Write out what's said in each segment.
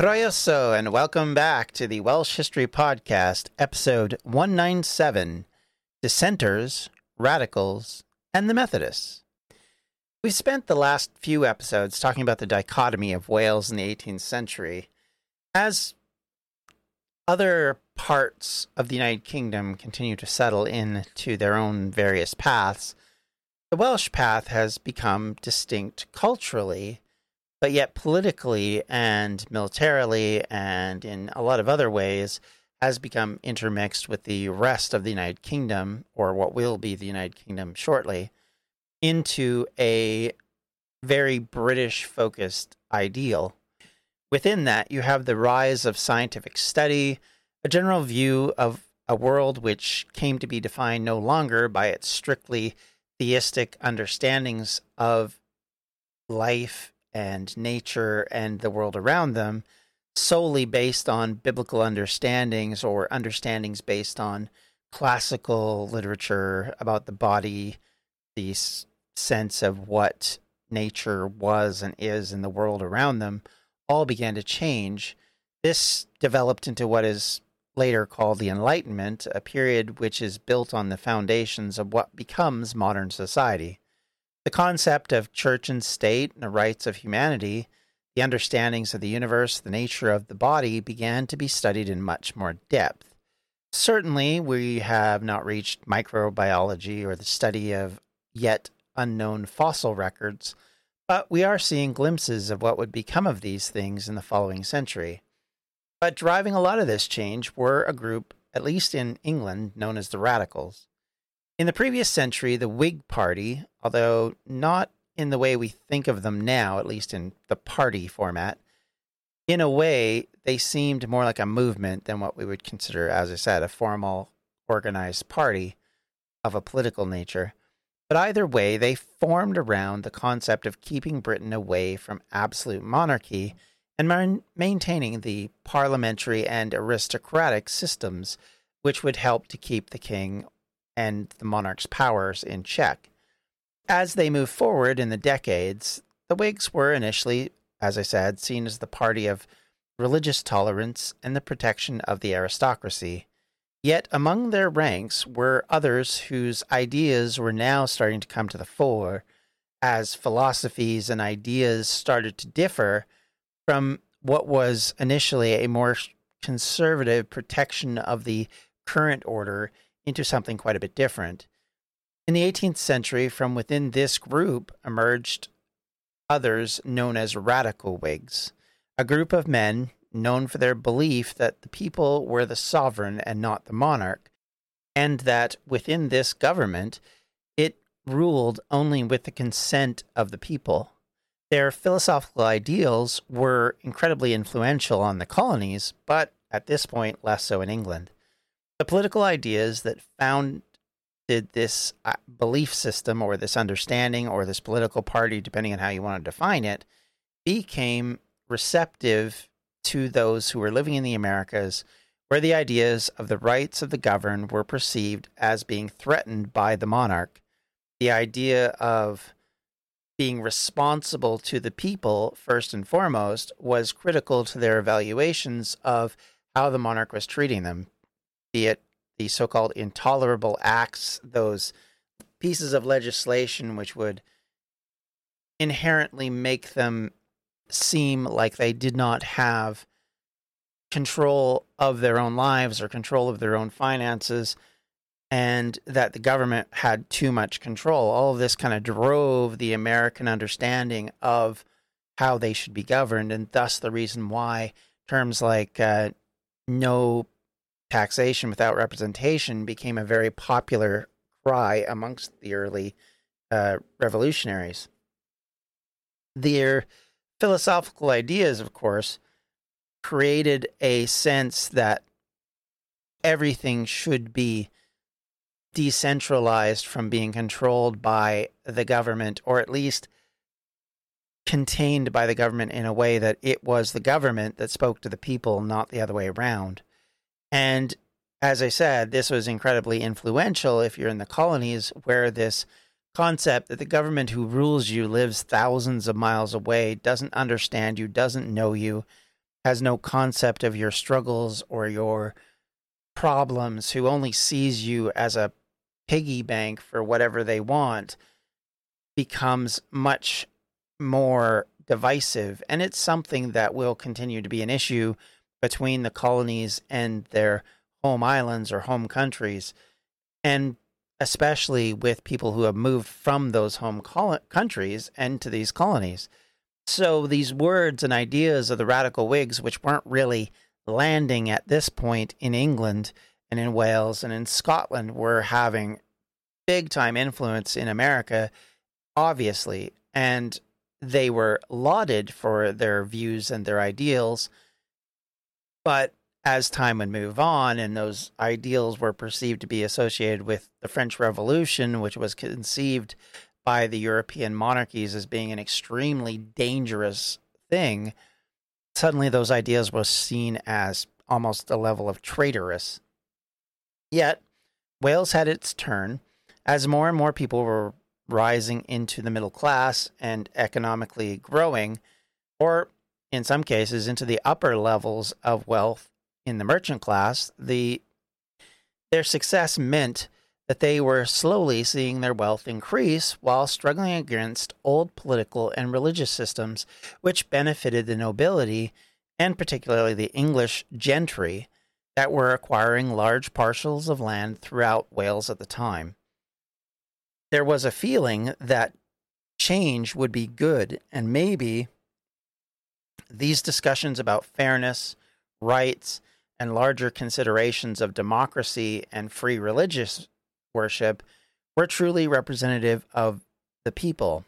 Croeso, and welcome back to the Welsh History Podcast, episode 197 Dissenters, Radicals, and the Methodists. We've spent the last few episodes talking about the dichotomy of Wales in the 18th century. As other parts of the United Kingdom continue to settle into their own various paths, the Welsh path has become distinct culturally but yet politically and militarily and in a lot of other ways has become intermixed with the rest of the United Kingdom, or what will be the United Kingdom shortly, into a very British focused ideal. Within that, you have the rise of scientific study, a general view of a world which came to be defined no longer by its strictly theistic understandings of life and nature and the world around them solely based on biblical understandings or understandings based on classical literature about the body, the sense of what nature was and is in the world around them, all began to change. This developed into what is later called the Enlightenment, a period which is built on the foundations of what becomes modern society. The concept of church and state and the rights of humanity, the understandings of the universe, the nature of the body began to be studied in much more depth. Certainly, we have not reached microbiology or the study of yet unknown fossil records, but we are seeing glimpses of what would become of these things in the following century. But driving a lot of this change were a group, at least in England, known as the Radicals. In the previous century, the Whig Party, although not in the way we think of them now, at least in the party format, in a way, they seemed more like a movement than what we would consider, as I said, a formal organized party of a political nature. But either way, they formed around the concept of keeping Britain away from absolute monarchy and maintaining the parliamentary and aristocratic systems which would help to keep the king and the monarch's powers in check. As they moved forward in the decades, the Whigs were initially, as I said, seen as the party of religious tolerance and the protection of the aristocracy. Yet among their ranks were others whose ideas were now starting to come to the fore as philosophies and ideas started to differ from what was initially a more conservative protection of the current order into something quite a bit different. In the 18th century, from within this group emerged others known as radical Whigs, a group of men known for their belief that the people were the sovereign and not the monarch, and that within this government it ruled only with the consent of the people. Their philosophical ideals were incredibly influential on the colonies, but at this point less so in England. The political ideas that founded this uh, belief system or this understanding or this political party, depending on how you want to define it, became receptive to those who were living in the Americas, where the ideas of the rights of the governed were perceived as being threatened by the monarch. The idea of being responsible to the people, first and foremost, was critical to their evaluations of how the monarch was treating them be it the so called intolerable acts, those pieces of legislation which would inherently make them seem like they did not have control of their own lives or control of their own finances and that the government had too much control. All of this kind of drove the American understanding of how they should be governed, and thus the reason why terms like uh, no taxation without representation became a very popular cry amongst the early uh, revolutionaries. Their philosophical ideas, of course, created a sense that everything should be decentralized from being controlled by the government, or at least contained by the government in a way that it was the government that spoke to the people, not the other way around. And as I said, this was incredibly influential if you're in the colonies where this concept that the government who rules you lives thousands of miles away, doesn't understand you, doesn't know you, has no concept of your struggles or your problems, who only sees you as a piggy bank for whatever they want, becomes much more divisive. And it's something that will continue to be an issue between the colonies and their home islands or home countries. And especially with people who have moved from those home col- countries and to these colonies. So these words and ideas of the radical Whigs, which weren't really landing at this point in England and in Wales and in Scotland, were having big time influence in America, obviously. And they were lauded for their views and their ideals. But as time would move on and those ideals were perceived to be associated with the French Revolution, which was conceived by the European monarchies as being an extremely dangerous thing, suddenly those ideas were seen as almost a level of traitorous. Yet, Wales had its turn as more and more people were rising into the middle class and economically growing, or in some cases into the upper levels of wealth in the merchant class, the their success meant that they were slowly seeing their wealth increase while struggling against old political and religious systems which benefited the nobility and particularly the English gentry that were acquiring large parcels of land throughout Wales at the time. There was a feeling that change would be good, and maybe these discussions about fairness, rights, and larger considerations of democracy and free religious worship were truly representative of the people.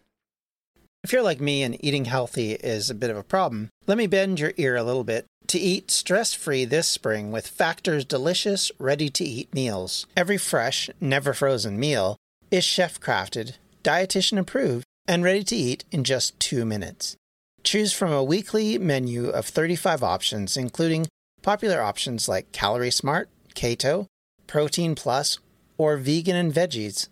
If you're like me and eating healthy is a bit of a problem, let me bend your ear a little bit to eat stress free this spring with Factor's delicious, ready to eat meals. Every fresh, never frozen meal is chef crafted, dietitian approved, and ready to eat in just two minutes. Choose from a weekly menu of 35 options, including Popular options like Calorie Smart, Keto, Protein Plus, or Vegan and Veggies.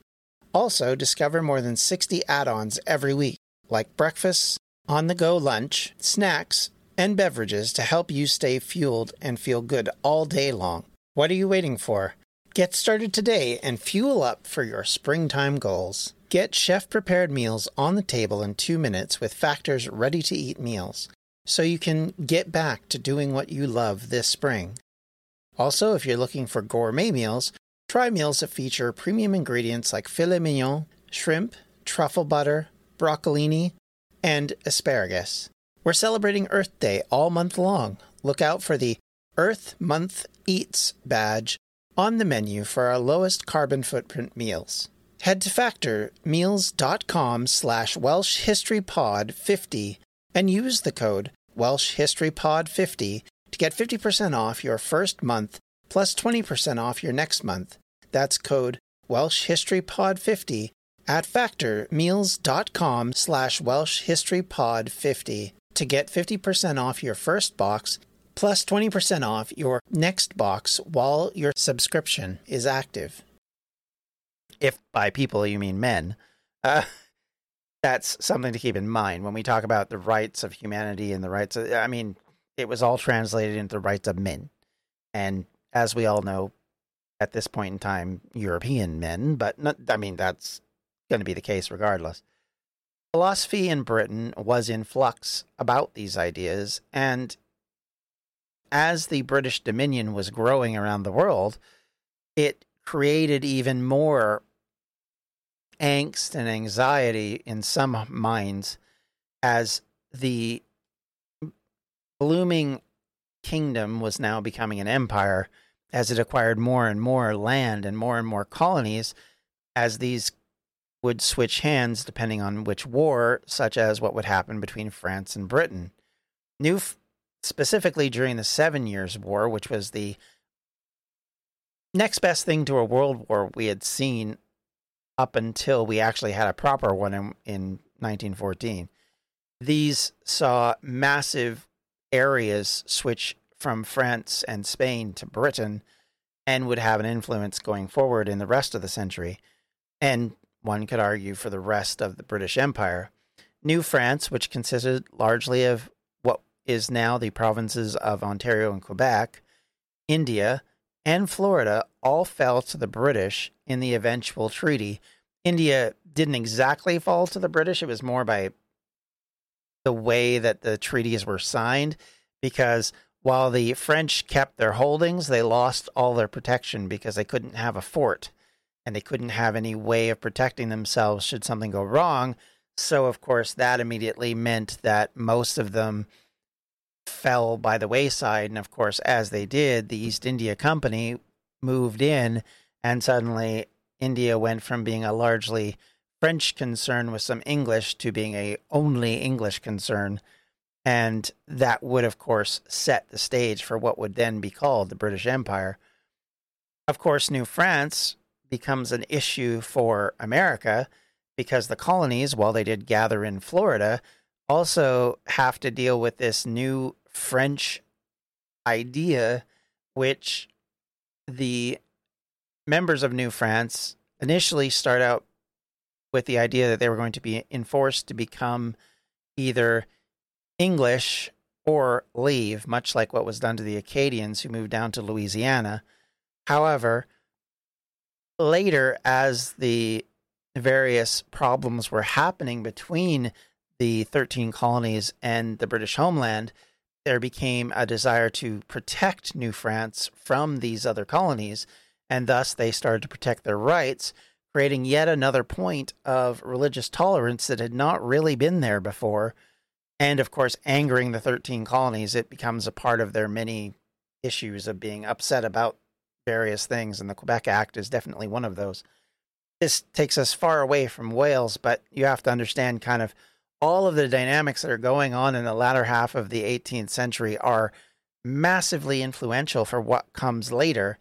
Also, discover more than 60 add ons every week, like breakfasts, on the go lunch, snacks, and beverages to help you stay fueled and feel good all day long. What are you waiting for? Get started today and fuel up for your springtime goals. Get chef prepared meals on the table in two minutes with Factor's ready to eat meals so you can get back to doing what you love this spring. Also, if you're looking for gourmet meals, try meals that feature premium ingredients like filet mignon, shrimp, truffle butter, broccolini, and asparagus. We're celebrating Earth Day all month long. Look out for the Earth Month Eats badge on the menu for our lowest carbon footprint meals. Head to factormeals.com slash Welsh History Pod 50 and use the code Welsh History Pod 50 to get 50% off your first month plus 20% off your next month. That's code Welsh History Pod 50 at factormeals.com slash Welsh History Pod 50 to get 50% off your first box plus 20% off your next box while your subscription is active. If by people you mean men. Uh, that's something to keep in mind when we talk about the rights of humanity and the rights of, I mean, it was all translated into the rights of men. And as we all know, at this point in time, European men, but not, I mean, that's going to be the case regardless. Philosophy in Britain was in flux about these ideas, and as the British Dominion was growing around the world, it created even more angst and anxiety in some minds as the blooming kingdom was now becoming an empire as it acquired more and more land and more and more colonies as these would switch hands depending on which war, such as what would happen between France and Britain. New, specifically during the Seven Years' War, which was the next best thing to a world war we had seen up until we actually had a proper one in, in 1914. These saw massive areas switch from France and Spain to Britain and would have an influence going forward in the rest of the century. And one could argue for the rest of the British Empire. New France, which consisted largely of what is now the provinces of Ontario and Quebec, India, and Florida, all fell to the British in the eventual treaty. India didn't exactly fall to the British, it was more by the way that the treaties were signed, because while the French kept their holdings, they lost all their protection because they couldn't have a fort and they couldn't have any way of protecting themselves should something go wrong. So, of course, that immediately meant that most of them fell by the wayside. And of course, as they did, the East India Company moved in, and suddenly India went from being a largely French concern with some English to being a only English concern. And that would, of course, set the stage for what would then be called the British Empire. Of course, New France becomes an issue for America because the colonies, while they did gather in Florida, also have to deal with this new French idea, which the members of New France initially start out with the idea that they were going to be enforced to become either English or leave, much like what was done to the Acadians who moved down to Louisiana. However, later, as the various problems were happening between the 13 colonies and the British homeland, there became a desire to protect New France from these other colonies, and thus they started to protect their rights, creating yet another point of religious tolerance that had not really been there before. And of course, angering the 13 colonies, it becomes a part of their many issues of being upset about various things, and the Quebec Act is definitely one of those. This takes us far away from Wales, but you have to understand kind of all of the dynamics that are going on in the latter half of the 18th century are massively influential for what comes later.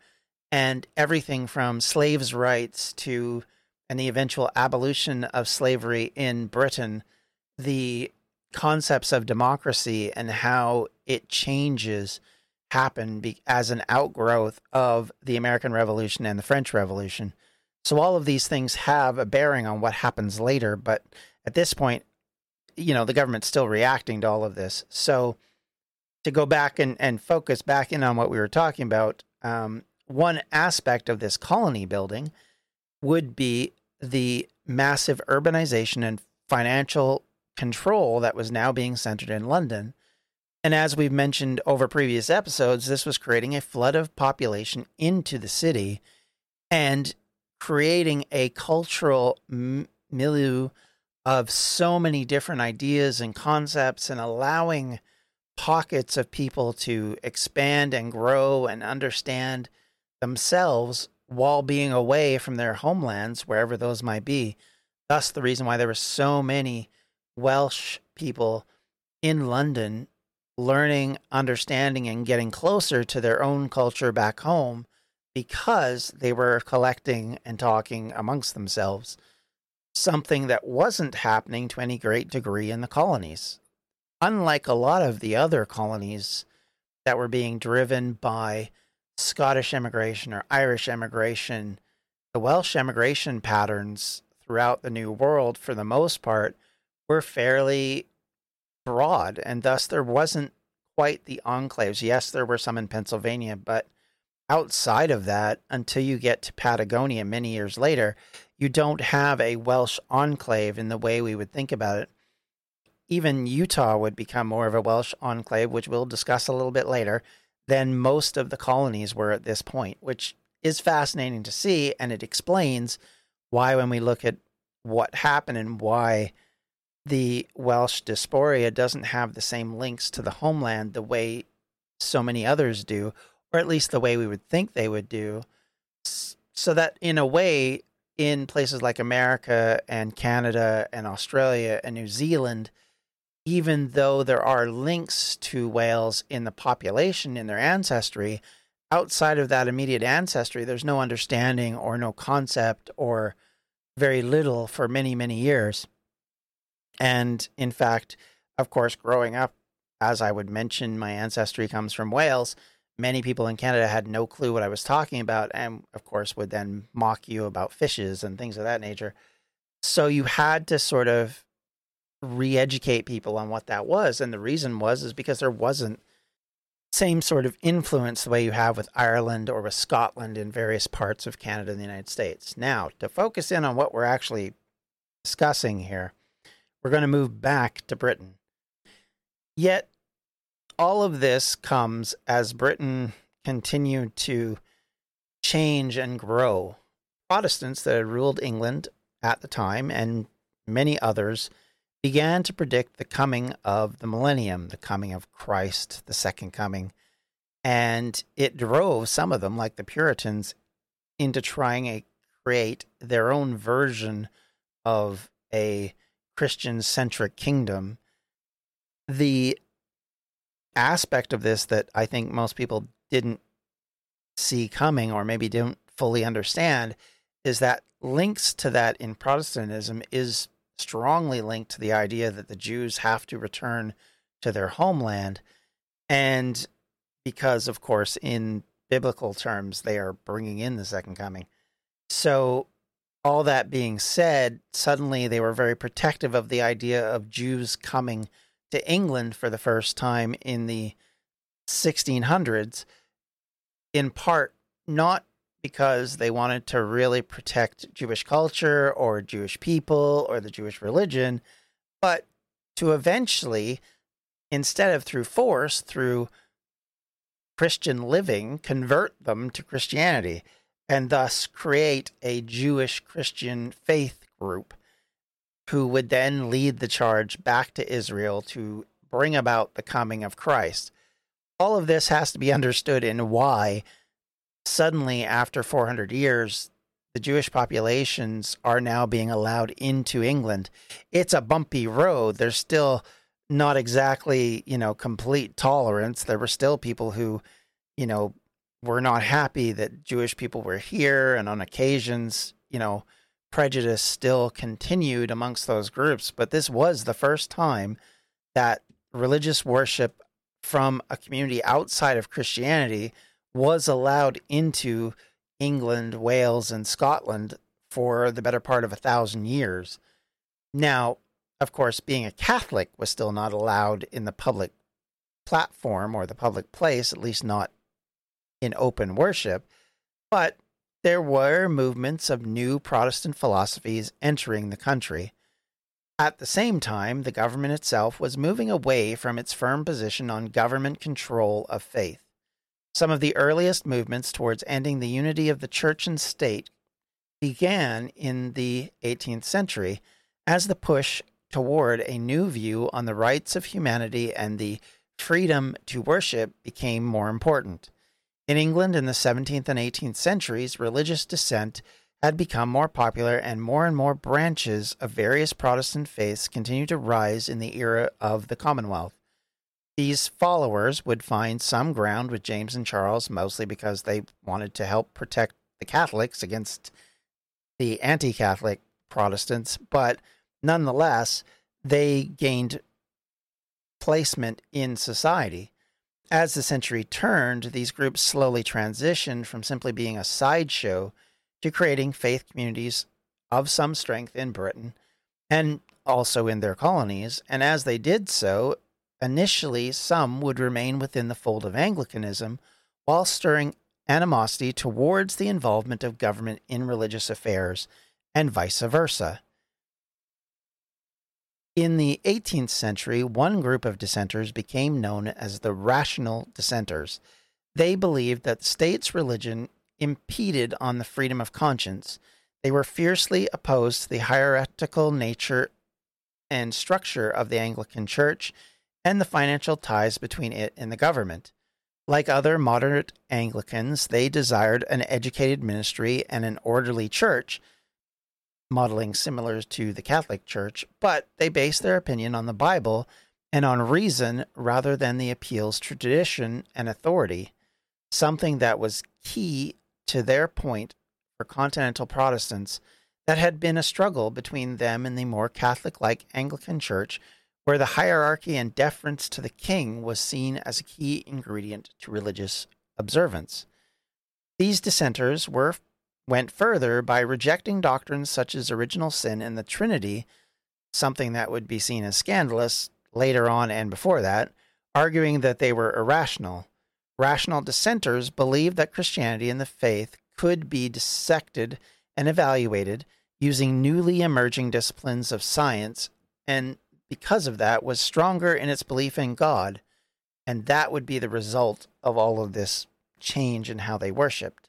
And everything from slaves' rights to and the eventual abolition of slavery in Britain, the concepts of democracy and how it changes happen be- as an outgrowth of the American Revolution and the French Revolution. So all of these things have a bearing on what happens later, but at this point, you know, the government's still reacting to all of this. So to go back and, and focus back in on what we were talking about, um, one aspect of this colony building would be the massive urbanization and financial control that was now being centered in London. And as we've mentioned over previous episodes, this was creating a flood of population into the city and creating a cultural milieu of so many different ideas and concepts and allowing pockets of people to expand and grow and understand themselves while being away from their homelands, wherever those might be. Thus, the reason why there were so many Welsh people in London learning, understanding, and getting closer to their own culture back home because they were collecting and talking amongst themselves, something that wasn't happening to any great degree in the colonies. Unlike a lot of the other colonies that were being driven by Scottish immigration or Irish immigration, the Welsh immigration patterns throughout the New World, for the most part, were fairly broad, and thus there wasn't quite the enclaves. Yes, there were some in Pennsylvania, but outside of that, until you get to Patagonia many years later, you don't have a Welsh enclave in the way we would think about it. Even Utah would become more of a Welsh enclave, which we'll discuss a little bit later, than most of the colonies were at this point, which is fascinating to see. And it explains why, when we look at what happened and why the Welsh diaspora doesn't have the same links to the homeland the way so many others do, or at least the way we would think they would do. So that in a way, in places like America and Canada and Australia and New Zealand, even though there are links to Wales in the population, in their ancestry, outside of that immediate ancestry, there's no understanding or no concept or very little for many, many years. And in fact, of course, growing up, as I would mention, my ancestry comes from Wales. Many people in Canada had no clue what I was talking about, and of course, would then mock you about fishes and things of that nature. So you had to sort of re educate people on what that was. And the reason was, is because there wasn't same sort of influence the way you have with Ireland or with Scotland in various parts of Canada and the United States. Now, to focus in on what we're actually discussing here, we're going to move back to Britain. Yet, all of this comes as Britain continued to change and grow. Protestants that had ruled England at the time and many others began to predict the coming of the millennium, the coming of Christ, the second coming. And it drove some of them, like the Puritans, into trying to create their own version of a Christian centric kingdom. The aspect of this that I think most people didn't see coming or maybe didn't fully understand is that links to that in Protestantism is strongly linked to the idea that the Jews have to return to their homeland. And because, of course, in biblical terms, they are bringing in the second coming. So, all that being said, suddenly they were very protective of the idea of Jews coming to England for the first time in the 1600s, in part not because they wanted to really protect Jewish culture or Jewish people or the Jewish religion, but to eventually, instead of through force, through Christian living, convert them to Christianity and thus create a Jewish Christian faith group who would then lead the charge back to Israel to bring about the coming of Christ. All of this has to be understood in why suddenly, after 400 years, the Jewish populations are now being allowed into England. It's a bumpy road. There's still not exactly, you know, complete tolerance. There were still people who, you know, were not happy that Jewish people were here. And on occasions, you know, prejudice still continued amongst those groups. But this was the first time that religious worship from a community outside of Christianity was allowed into England, Wales, and Scotland for the better part of a thousand years. Now, of course, being a Catholic was still not allowed in the public platform or the public place, at least not in open worship. But there were movements of new Protestant philosophies entering the country. At the same time, the government itself was moving away from its firm position on government control of faith. Some of the earliest movements towards ending the unity of the church and state began in the 18th century as the push toward a new view on the rights of humanity and the freedom to worship became more important. In England in the 17th and 18th centuries, religious dissent had become more popular, and more and more branches of various Protestant faiths continued to rise in the era of the Commonwealth. These followers would find some ground with James and Charles, mostly because they wanted to help protect the Catholics against the anti Catholic Protestants, but nonetheless, they gained placement in society. As the century turned, these groups slowly transitioned from simply being a sideshow to creating faith communities of some strength in Britain and also in their colonies. And as they did so, Initially, some would remain within the fold of Anglicanism while stirring animosity towards the involvement of government in religious affairs, and vice versa. In the 18th century, one group of dissenters became known as the rational dissenters. They believed that the state's religion impeded on the freedom of conscience. They were fiercely opposed to the hierarchical nature and structure of the Anglican Church and the financial ties between it and the government. Like other moderate Anglicans, they desired an educated ministry and an orderly church, modeling similar to the Catholic Church, but they base their opinion on the Bible and on reason rather than the appeals to tradition and authority, something that was key to their point for continental Protestants that had been a struggle between them and the more Catholic like Anglican Church where the hierarchy and deference to the king was seen as a key ingredient to religious observance. These dissenters were went further by rejecting doctrines such as original sin and the Trinity, something that would be seen as scandalous later on and before that, arguing that they were irrational. Rational dissenters believed that Christianity and the faith could be dissected and evaluated using newly emerging disciplines of science and because of that, was stronger in its belief in God. And that would be the result of all of this change in how they worshiped.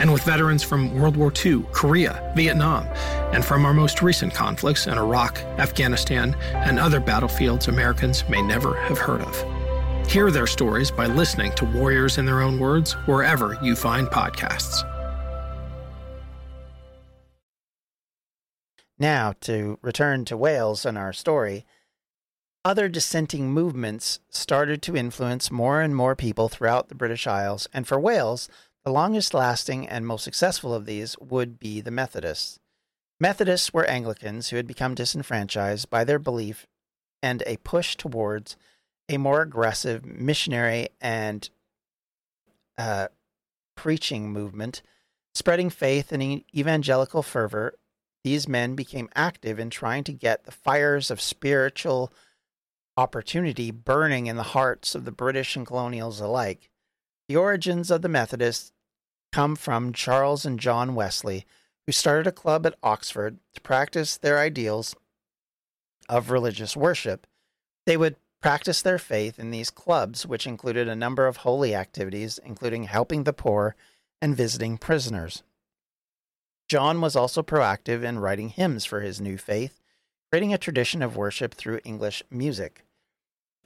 and with veterans from World War II, Korea, Vietnam, and from our most recent conflicts in Iraq, Afghanistan, and other battlefields Americans may never have heard of. Hear their stories by listening to Warriors in Their Own Words wherever you find podcasts. Now, to return to Wales and our story, other dissenting movements started to influence more and more people throughout the British Isles, and for Wales, the longest lasting and most successful of these would be the Methodists. Methodists were Anglicans who had become disenfranchised by their belief and a push towards a more aggressive missionary and uh, preaching movement, spreading faith and evangelical fervor these men became active in trying to get the fires of spiritual opportunity burning in the hearts of the British and colonials alike. The origins of the Methodists come from Charles and John Wesley, who started a club at Oxford to practice their ideals of religious worship. They would practice their faith in these clubs, which included a number of holy activities, including helping the poor and visiting prisoners. John was also proactive in writing hymns for his new faith, creating a tradition of worship through English music.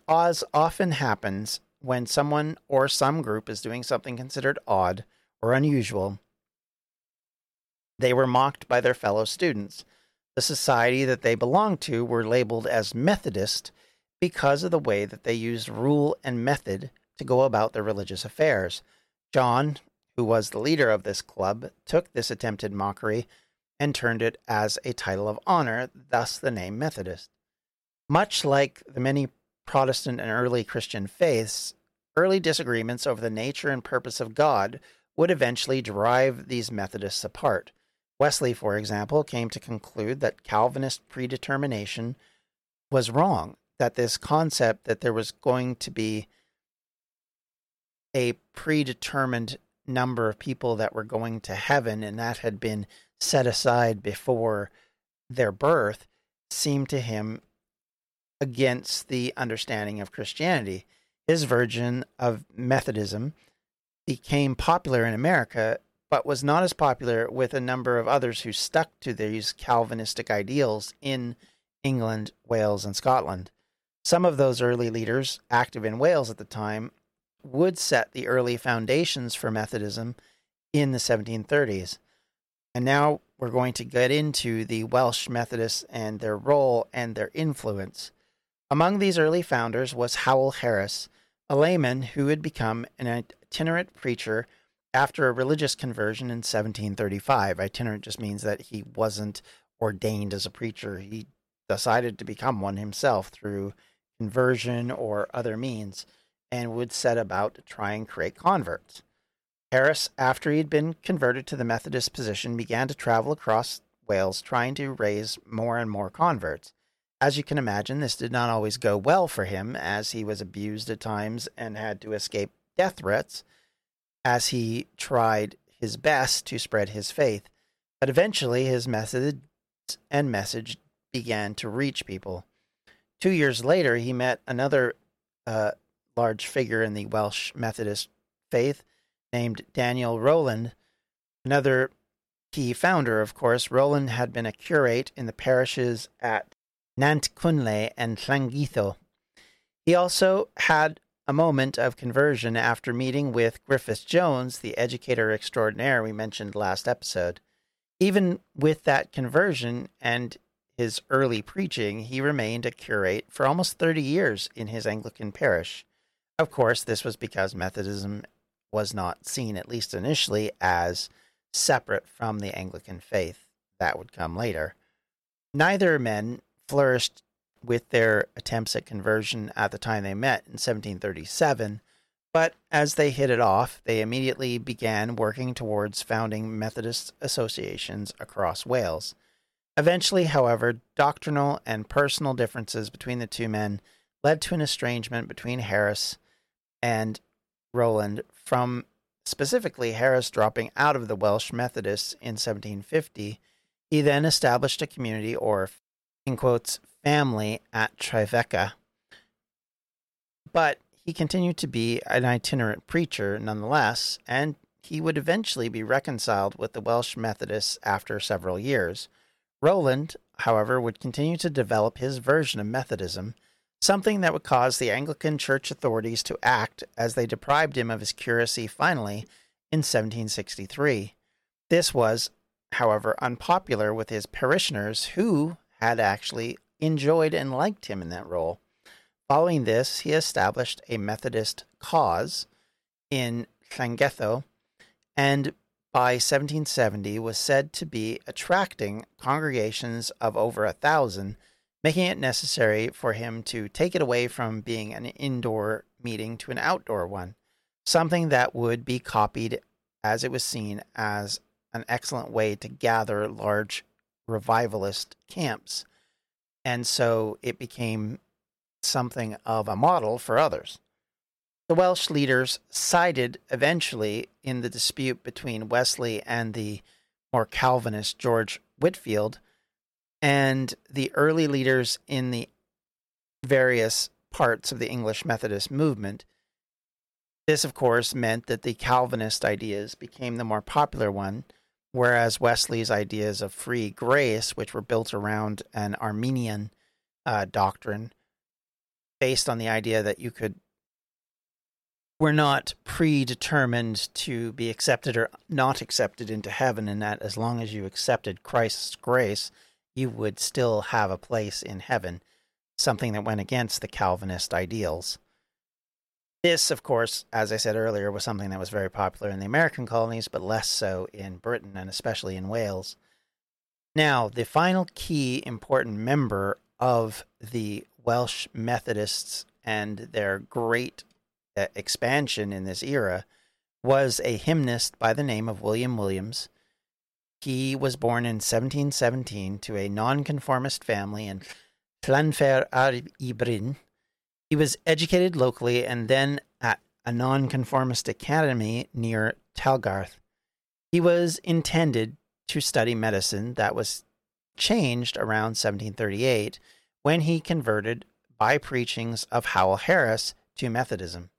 As often happens when someone or some group is doing something considered odd or unusual. They were mocked by their fellow students. The society that they belonged to were labeled as Methodist because of the way that they used rule and method to go about their religious affairs. John, who was the leader of this club, took this attempted mockery and turned it as a title of honor, thus the name Methodist. Much like the many Protestant and early Christian faiths, early disagreements over the nature and purpose of God would eventually drive these Methodists apart. Wesley, for example, came to conclude that Calvinist predetermination was wrong, that this concept that there was going to be a predetermined number of people that were going to heaven and that had been set aside before their birth seemed to him against the understanding of Christianity. His version of Methodism became popular in America, but was not as popular with a number of others who stuck to these Calvinistic ideals in England, Wales, and Scotland. Some of those early leaders, active in Wales at the time, would set the early foundations for Methodism in the 1730s. And now we're going to get into the Welsh Methodists and their role and their influence. Among these early founders was Howell Harris, a layman who had become an itinerant preacher after a religious conversion in 1735. Itinerant just means that he wasn't ordained as a preacher. He decided to become one himself through conversion or other means and would set about trying to try and create converts. Harris, after he'd been converted to the Methodist position, began to travel across Wales trying to raise more and more converts. As you can imagine, this did not always go well for him, as he was abused at times and had to escape death threats as he tried his best to spread his faith. But eventually, his methods and message began to reach people. Two years later, he met another uh, large figure in the Welsh Methodist faith named Daniel Rowland, another key founder, of course. Rowland had been a curate in the parishes at Nantcwnle and Llangeitho. He also had a moment of conversion after meeting with Griffith Jones, the educator extraordinaire we mentioned last episode. Even with that conversion and his early preaching, he remained a curate for almost 30 years in his Anglican parish. Of course, this was because Methodism was not seen, at least initially, as separate from the Anglican faith. That would come later. Neither men flourished with their attempts at conversion at the time they met in 1737, but as they hit it off, they immediately began working towards founding Methodist associations across Wales. Eventually, however, doctrinal and personal differences between the two men led to an estrangement between Harris and Rowland from specifically Harris dropping out of the Welsh Methodists in 1750. He then established a community or in quotes family at Trefecca. But he continued to be an itinerant preacher nonetheless, and he would eventually be reconciled with the Welsh Methodists after several years. Rowland, however, would continue to develop his version of Methodism something that would cause the Anglican Church authorities to act as they deprived him of his curacy finally in 1763. This was, however, unpopular with his parishioners who had actually enjoyed and liked him in that role. Following this, he established a Methodist cause in Llangeitho and by 1770 was said to be attracting congregations of over a thousand making it necessary for him to take it away from being an indoor meeting to an outdoor one, something that would be copied as it was seen as an excellent way to gather large revivalist camps. And so it became something of a model for others. The Welsh leaders sided eventually in the dispute between Wesley and the more Calvinist George Whitefield, and the early leaders in the various parts of the English Methodist movement. This, of course, meant that the Calvinist ideas became the more popular one, whereas Wesley's ideas of free grace, which were built around an Arminian uh, doctrine, based on the idea that you could were not predetermined to be accepted or not accepted into heaven, and that as long as you accepted Christ's grace, you would still have a place in heaven, something that went against the Calvinist ideals. This, of course, as I said earlier, was something that was very popular in the American colonies, but less so in Britain and especially in Wales. Now, the final key important member of the Welsh Methodists and their great uh, expansion in this era was a hymnist by the name of William Williams, he was born in 1717 to a nonconformist family in Llanfair ar Ibrin. He was educated locally and then at a nonconformist academy near Talgarth. He was intended to study medicine that was changed around 1738 when he converted by preachings of Howell Harris to Methodism.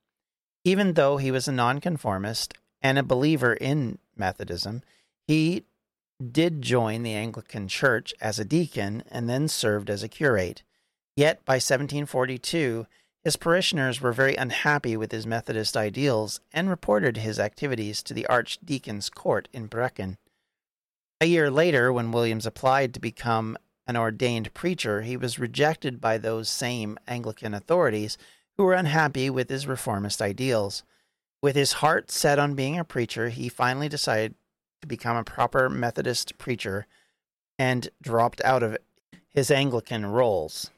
Even though he was a nonconformist and a believer in Methodism, he did join the Anglican Church as a deacon and then served as a curate. Yet by 1742, his parishioners were very unhappy with his Methodist ideals and reported his activities to the Archdeacon's court in Brecon. A year later, when Williams applied to become an ordained preacher, he was rejected by those same Anglican authorities who were unhappy with his reformist ideals. With his heart set on being a preacher, he finally decided to become a proper Methodist preacher and dropped out of his Anglican roles.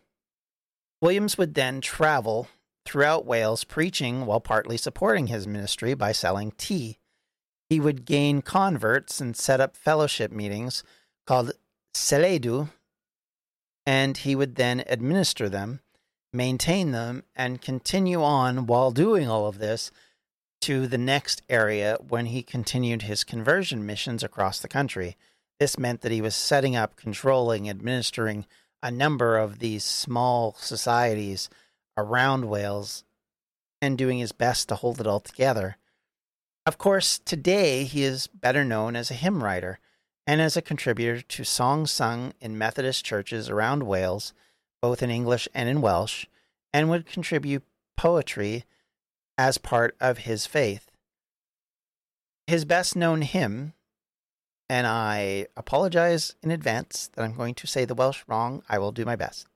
Williams would then travel throughout Wales preaching while partly supporting his ministry by selling tea. He would gain converts and set up fellowship meetings called Seledu, and he would then administer them, maintain them, and continue on while doing all of this to the next area when he continued his conversion missions across the country. This meant that he was setting up, controlling, administering a number of these small societies around Wales and doing his best to hold it all together. Of course, today he is better known as a hymn writer and as a contributor to songs sung in Methodist churches around Wales, both in English and in Welsh, and would contribute poetry as part of his faith. His best known hymn, and I apologize in advance that I'm going to say the Welsh wrong, I will do my best.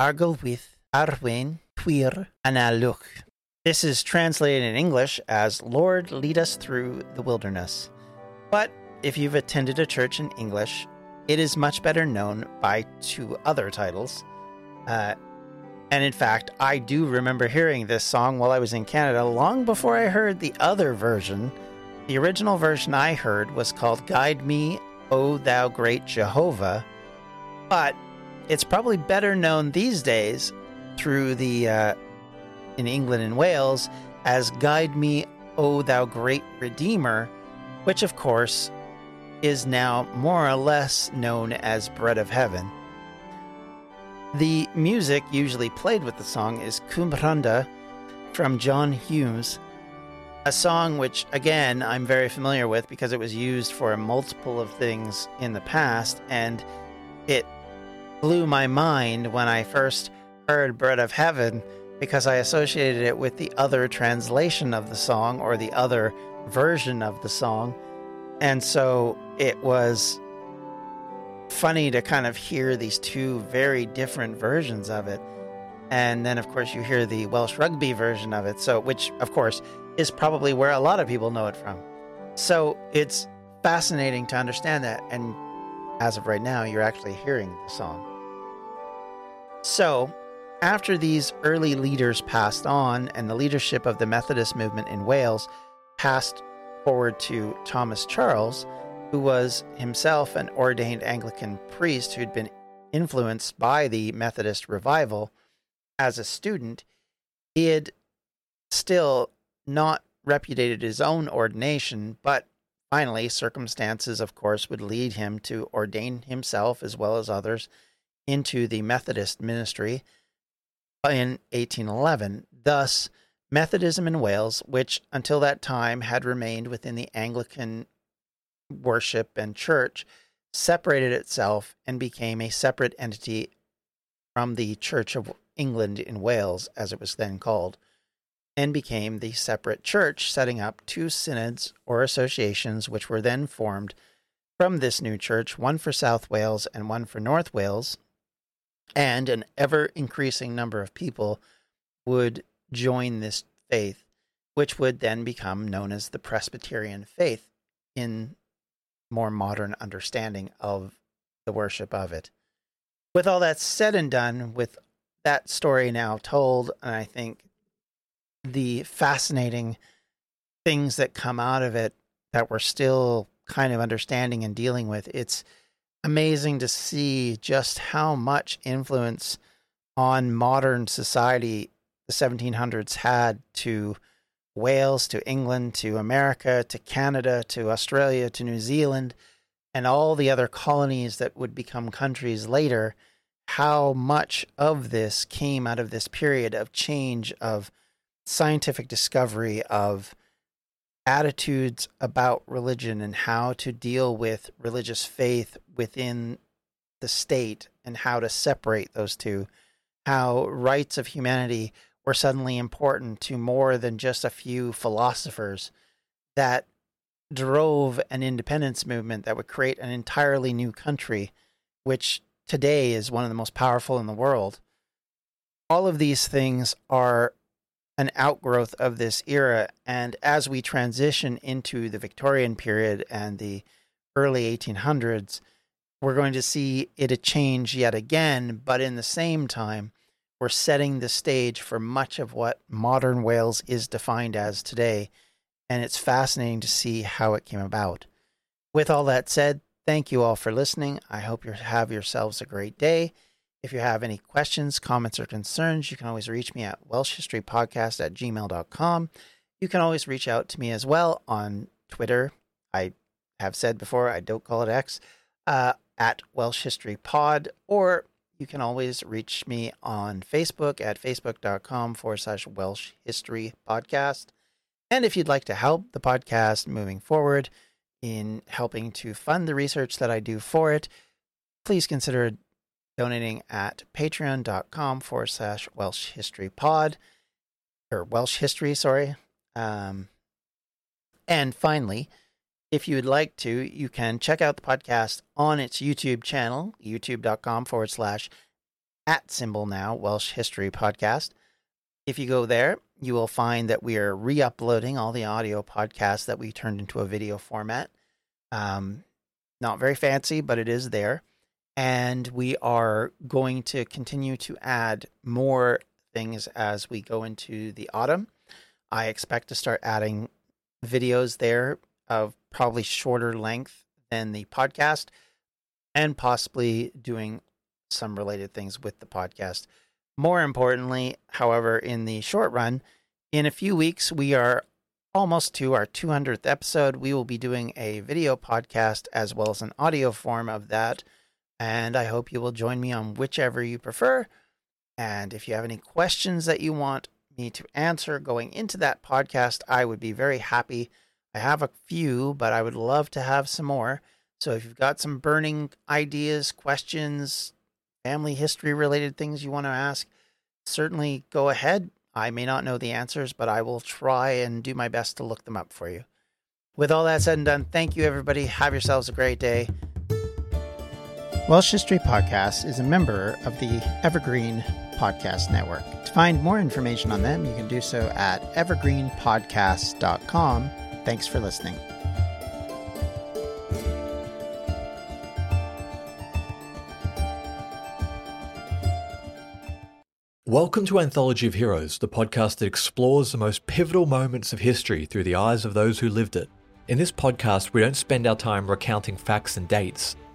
Argol with Arwen Twir Analuch. This is translated in English as Lord, lead us through the wilderness. But if you've attended a church in English, it is much better known by two other titles. Uh, and in fact, I do remember hearing this song while I was in Canada long before I heard the other version. The original version I heard was called Guide Me, O Thou Great Jehovah, but it's probably better known these days through the uh, in England and Wales as Guide Me, O Thou Great Redeemer, which of course is now more or less known as Bread of Heaven. The music usually played with the song is Cwm Rhondda from John Hughes, a song which, again, I'm very familiar with because it was used for multiple of things in the past, and it blew my mind when I first heard Bread of Heaven because I associated it with the other translation of the song or the other version of the song. And so it was funny to kind of hear these two very different versions of it. And then, of course, you hear the Welsh rugby version of it. So, which, of course, is probably where a lot of people know it from. So it's fascinating to understand that. And as of right now, you're actually hearing the song. So, after these early leaders passed on and the leadership of the Methodist movement in Wales passed forward to Thomas Charles, who was himself an ordained Anglican priest who'd been influenced by the Methodist revival as a student, he had still not repudiated his own ordination, but finally, circumstances, of course, would lead him to ordain himself as well as others into the Methodist ministry in 1811. Thus, Methodism in Wales, which until that time had remained within the Anglican worship and church separated itself and became a separate entity from the Church of England in Wales, as it was then called, and became the separate church, setting up two synods or associations, which were then formed from this new church, one for South Wales and one for North Wales. And an ever increasing number of people would join this faith, which would then become known as the Presbyterian faith in more modern understanding of the worship of it. With all that said and done, with that story now told, and I think the fascinating things that come out of it that we're still kind of understanding and dealing with, it's amazing to see just how much influence on modern society the 1700s had to Wales to England to America to Canada to Australia to New Zealand and all the other colonies that would become countries later, how much of this came out of this period of change, of scientific discovery, of attitudes about religion and how to deal with religious faith within the state and how to separate those two, how rights of humanity were suddenly important to more than just a few philosophers that drove an independence movement that would create an entirely new country, which today is one of the most powerful in the world. all of these things are an outgrowth of this era. And as we transition into the Victorian period and the early 1800s, we're going to see it a change yet again. But in the same time, we're setting the stage for much of what modern Wales is defined as today. And it's fascinating to see how it came about. With all that said, thank you all for listening. I hope you have yourselves a great day. If you have any questions, comments, or concerns, you can always reach me at welshhistorypodcast at gmail.com. You can always reach out to me as well on Twitter. I have said before, I don't call it X, uh, at Welsh History Pod, or you can always reach me on Facebook at facebook.com forward slash Welsh History Podcast. And if you'd like to help the podcast moving forward in helping to fund the research that I do for it, please consider donating at patreon.com forward slash Welsh History Pod or Welsh History, sorry. Um, and finally, if you would like to, you can check out the podcast on its YouTube channel, youtube.com forward slash at symbol now Welsh History Podcast. If you go there, you will find that we are re uploading all the audio podcasts that we turned into a video format. Um, not very fancy, but it is there and we are going to continue to add more things as we go into the autumn. I expect to start adding videos there of probably shorter length than the podcast and possibly doing some related things with the podcast. More importantly, however, in the short run, in a few weeks, we are almost to our 200th episode. We will be doing a video podcast as well as an audio form of that and I hope you will join me on whichever you prefer. And if you have any questions that you want me to answer going into that podcast, I would be very happy. I have a few, but I would love to have some more. So if you've got some burning ideas, questions, family history related things you want to ask, certainly go ahead. I may not know the answers, but I will try and do my best to look them up for you. With all that said and done, thank you, everybody. Have yourselves a great day. Welsh History Podcast is a member of the Evergreen Podcast Network. To find more information on them, you can do so at evergreenpodcast.com. Thanks for listening. Welcome to Anthology of Heroes, the podcast that explores the most pivotal moments of history through the eyes of those who lived it. In this podcast, we don't spend our time recounting facts and dates.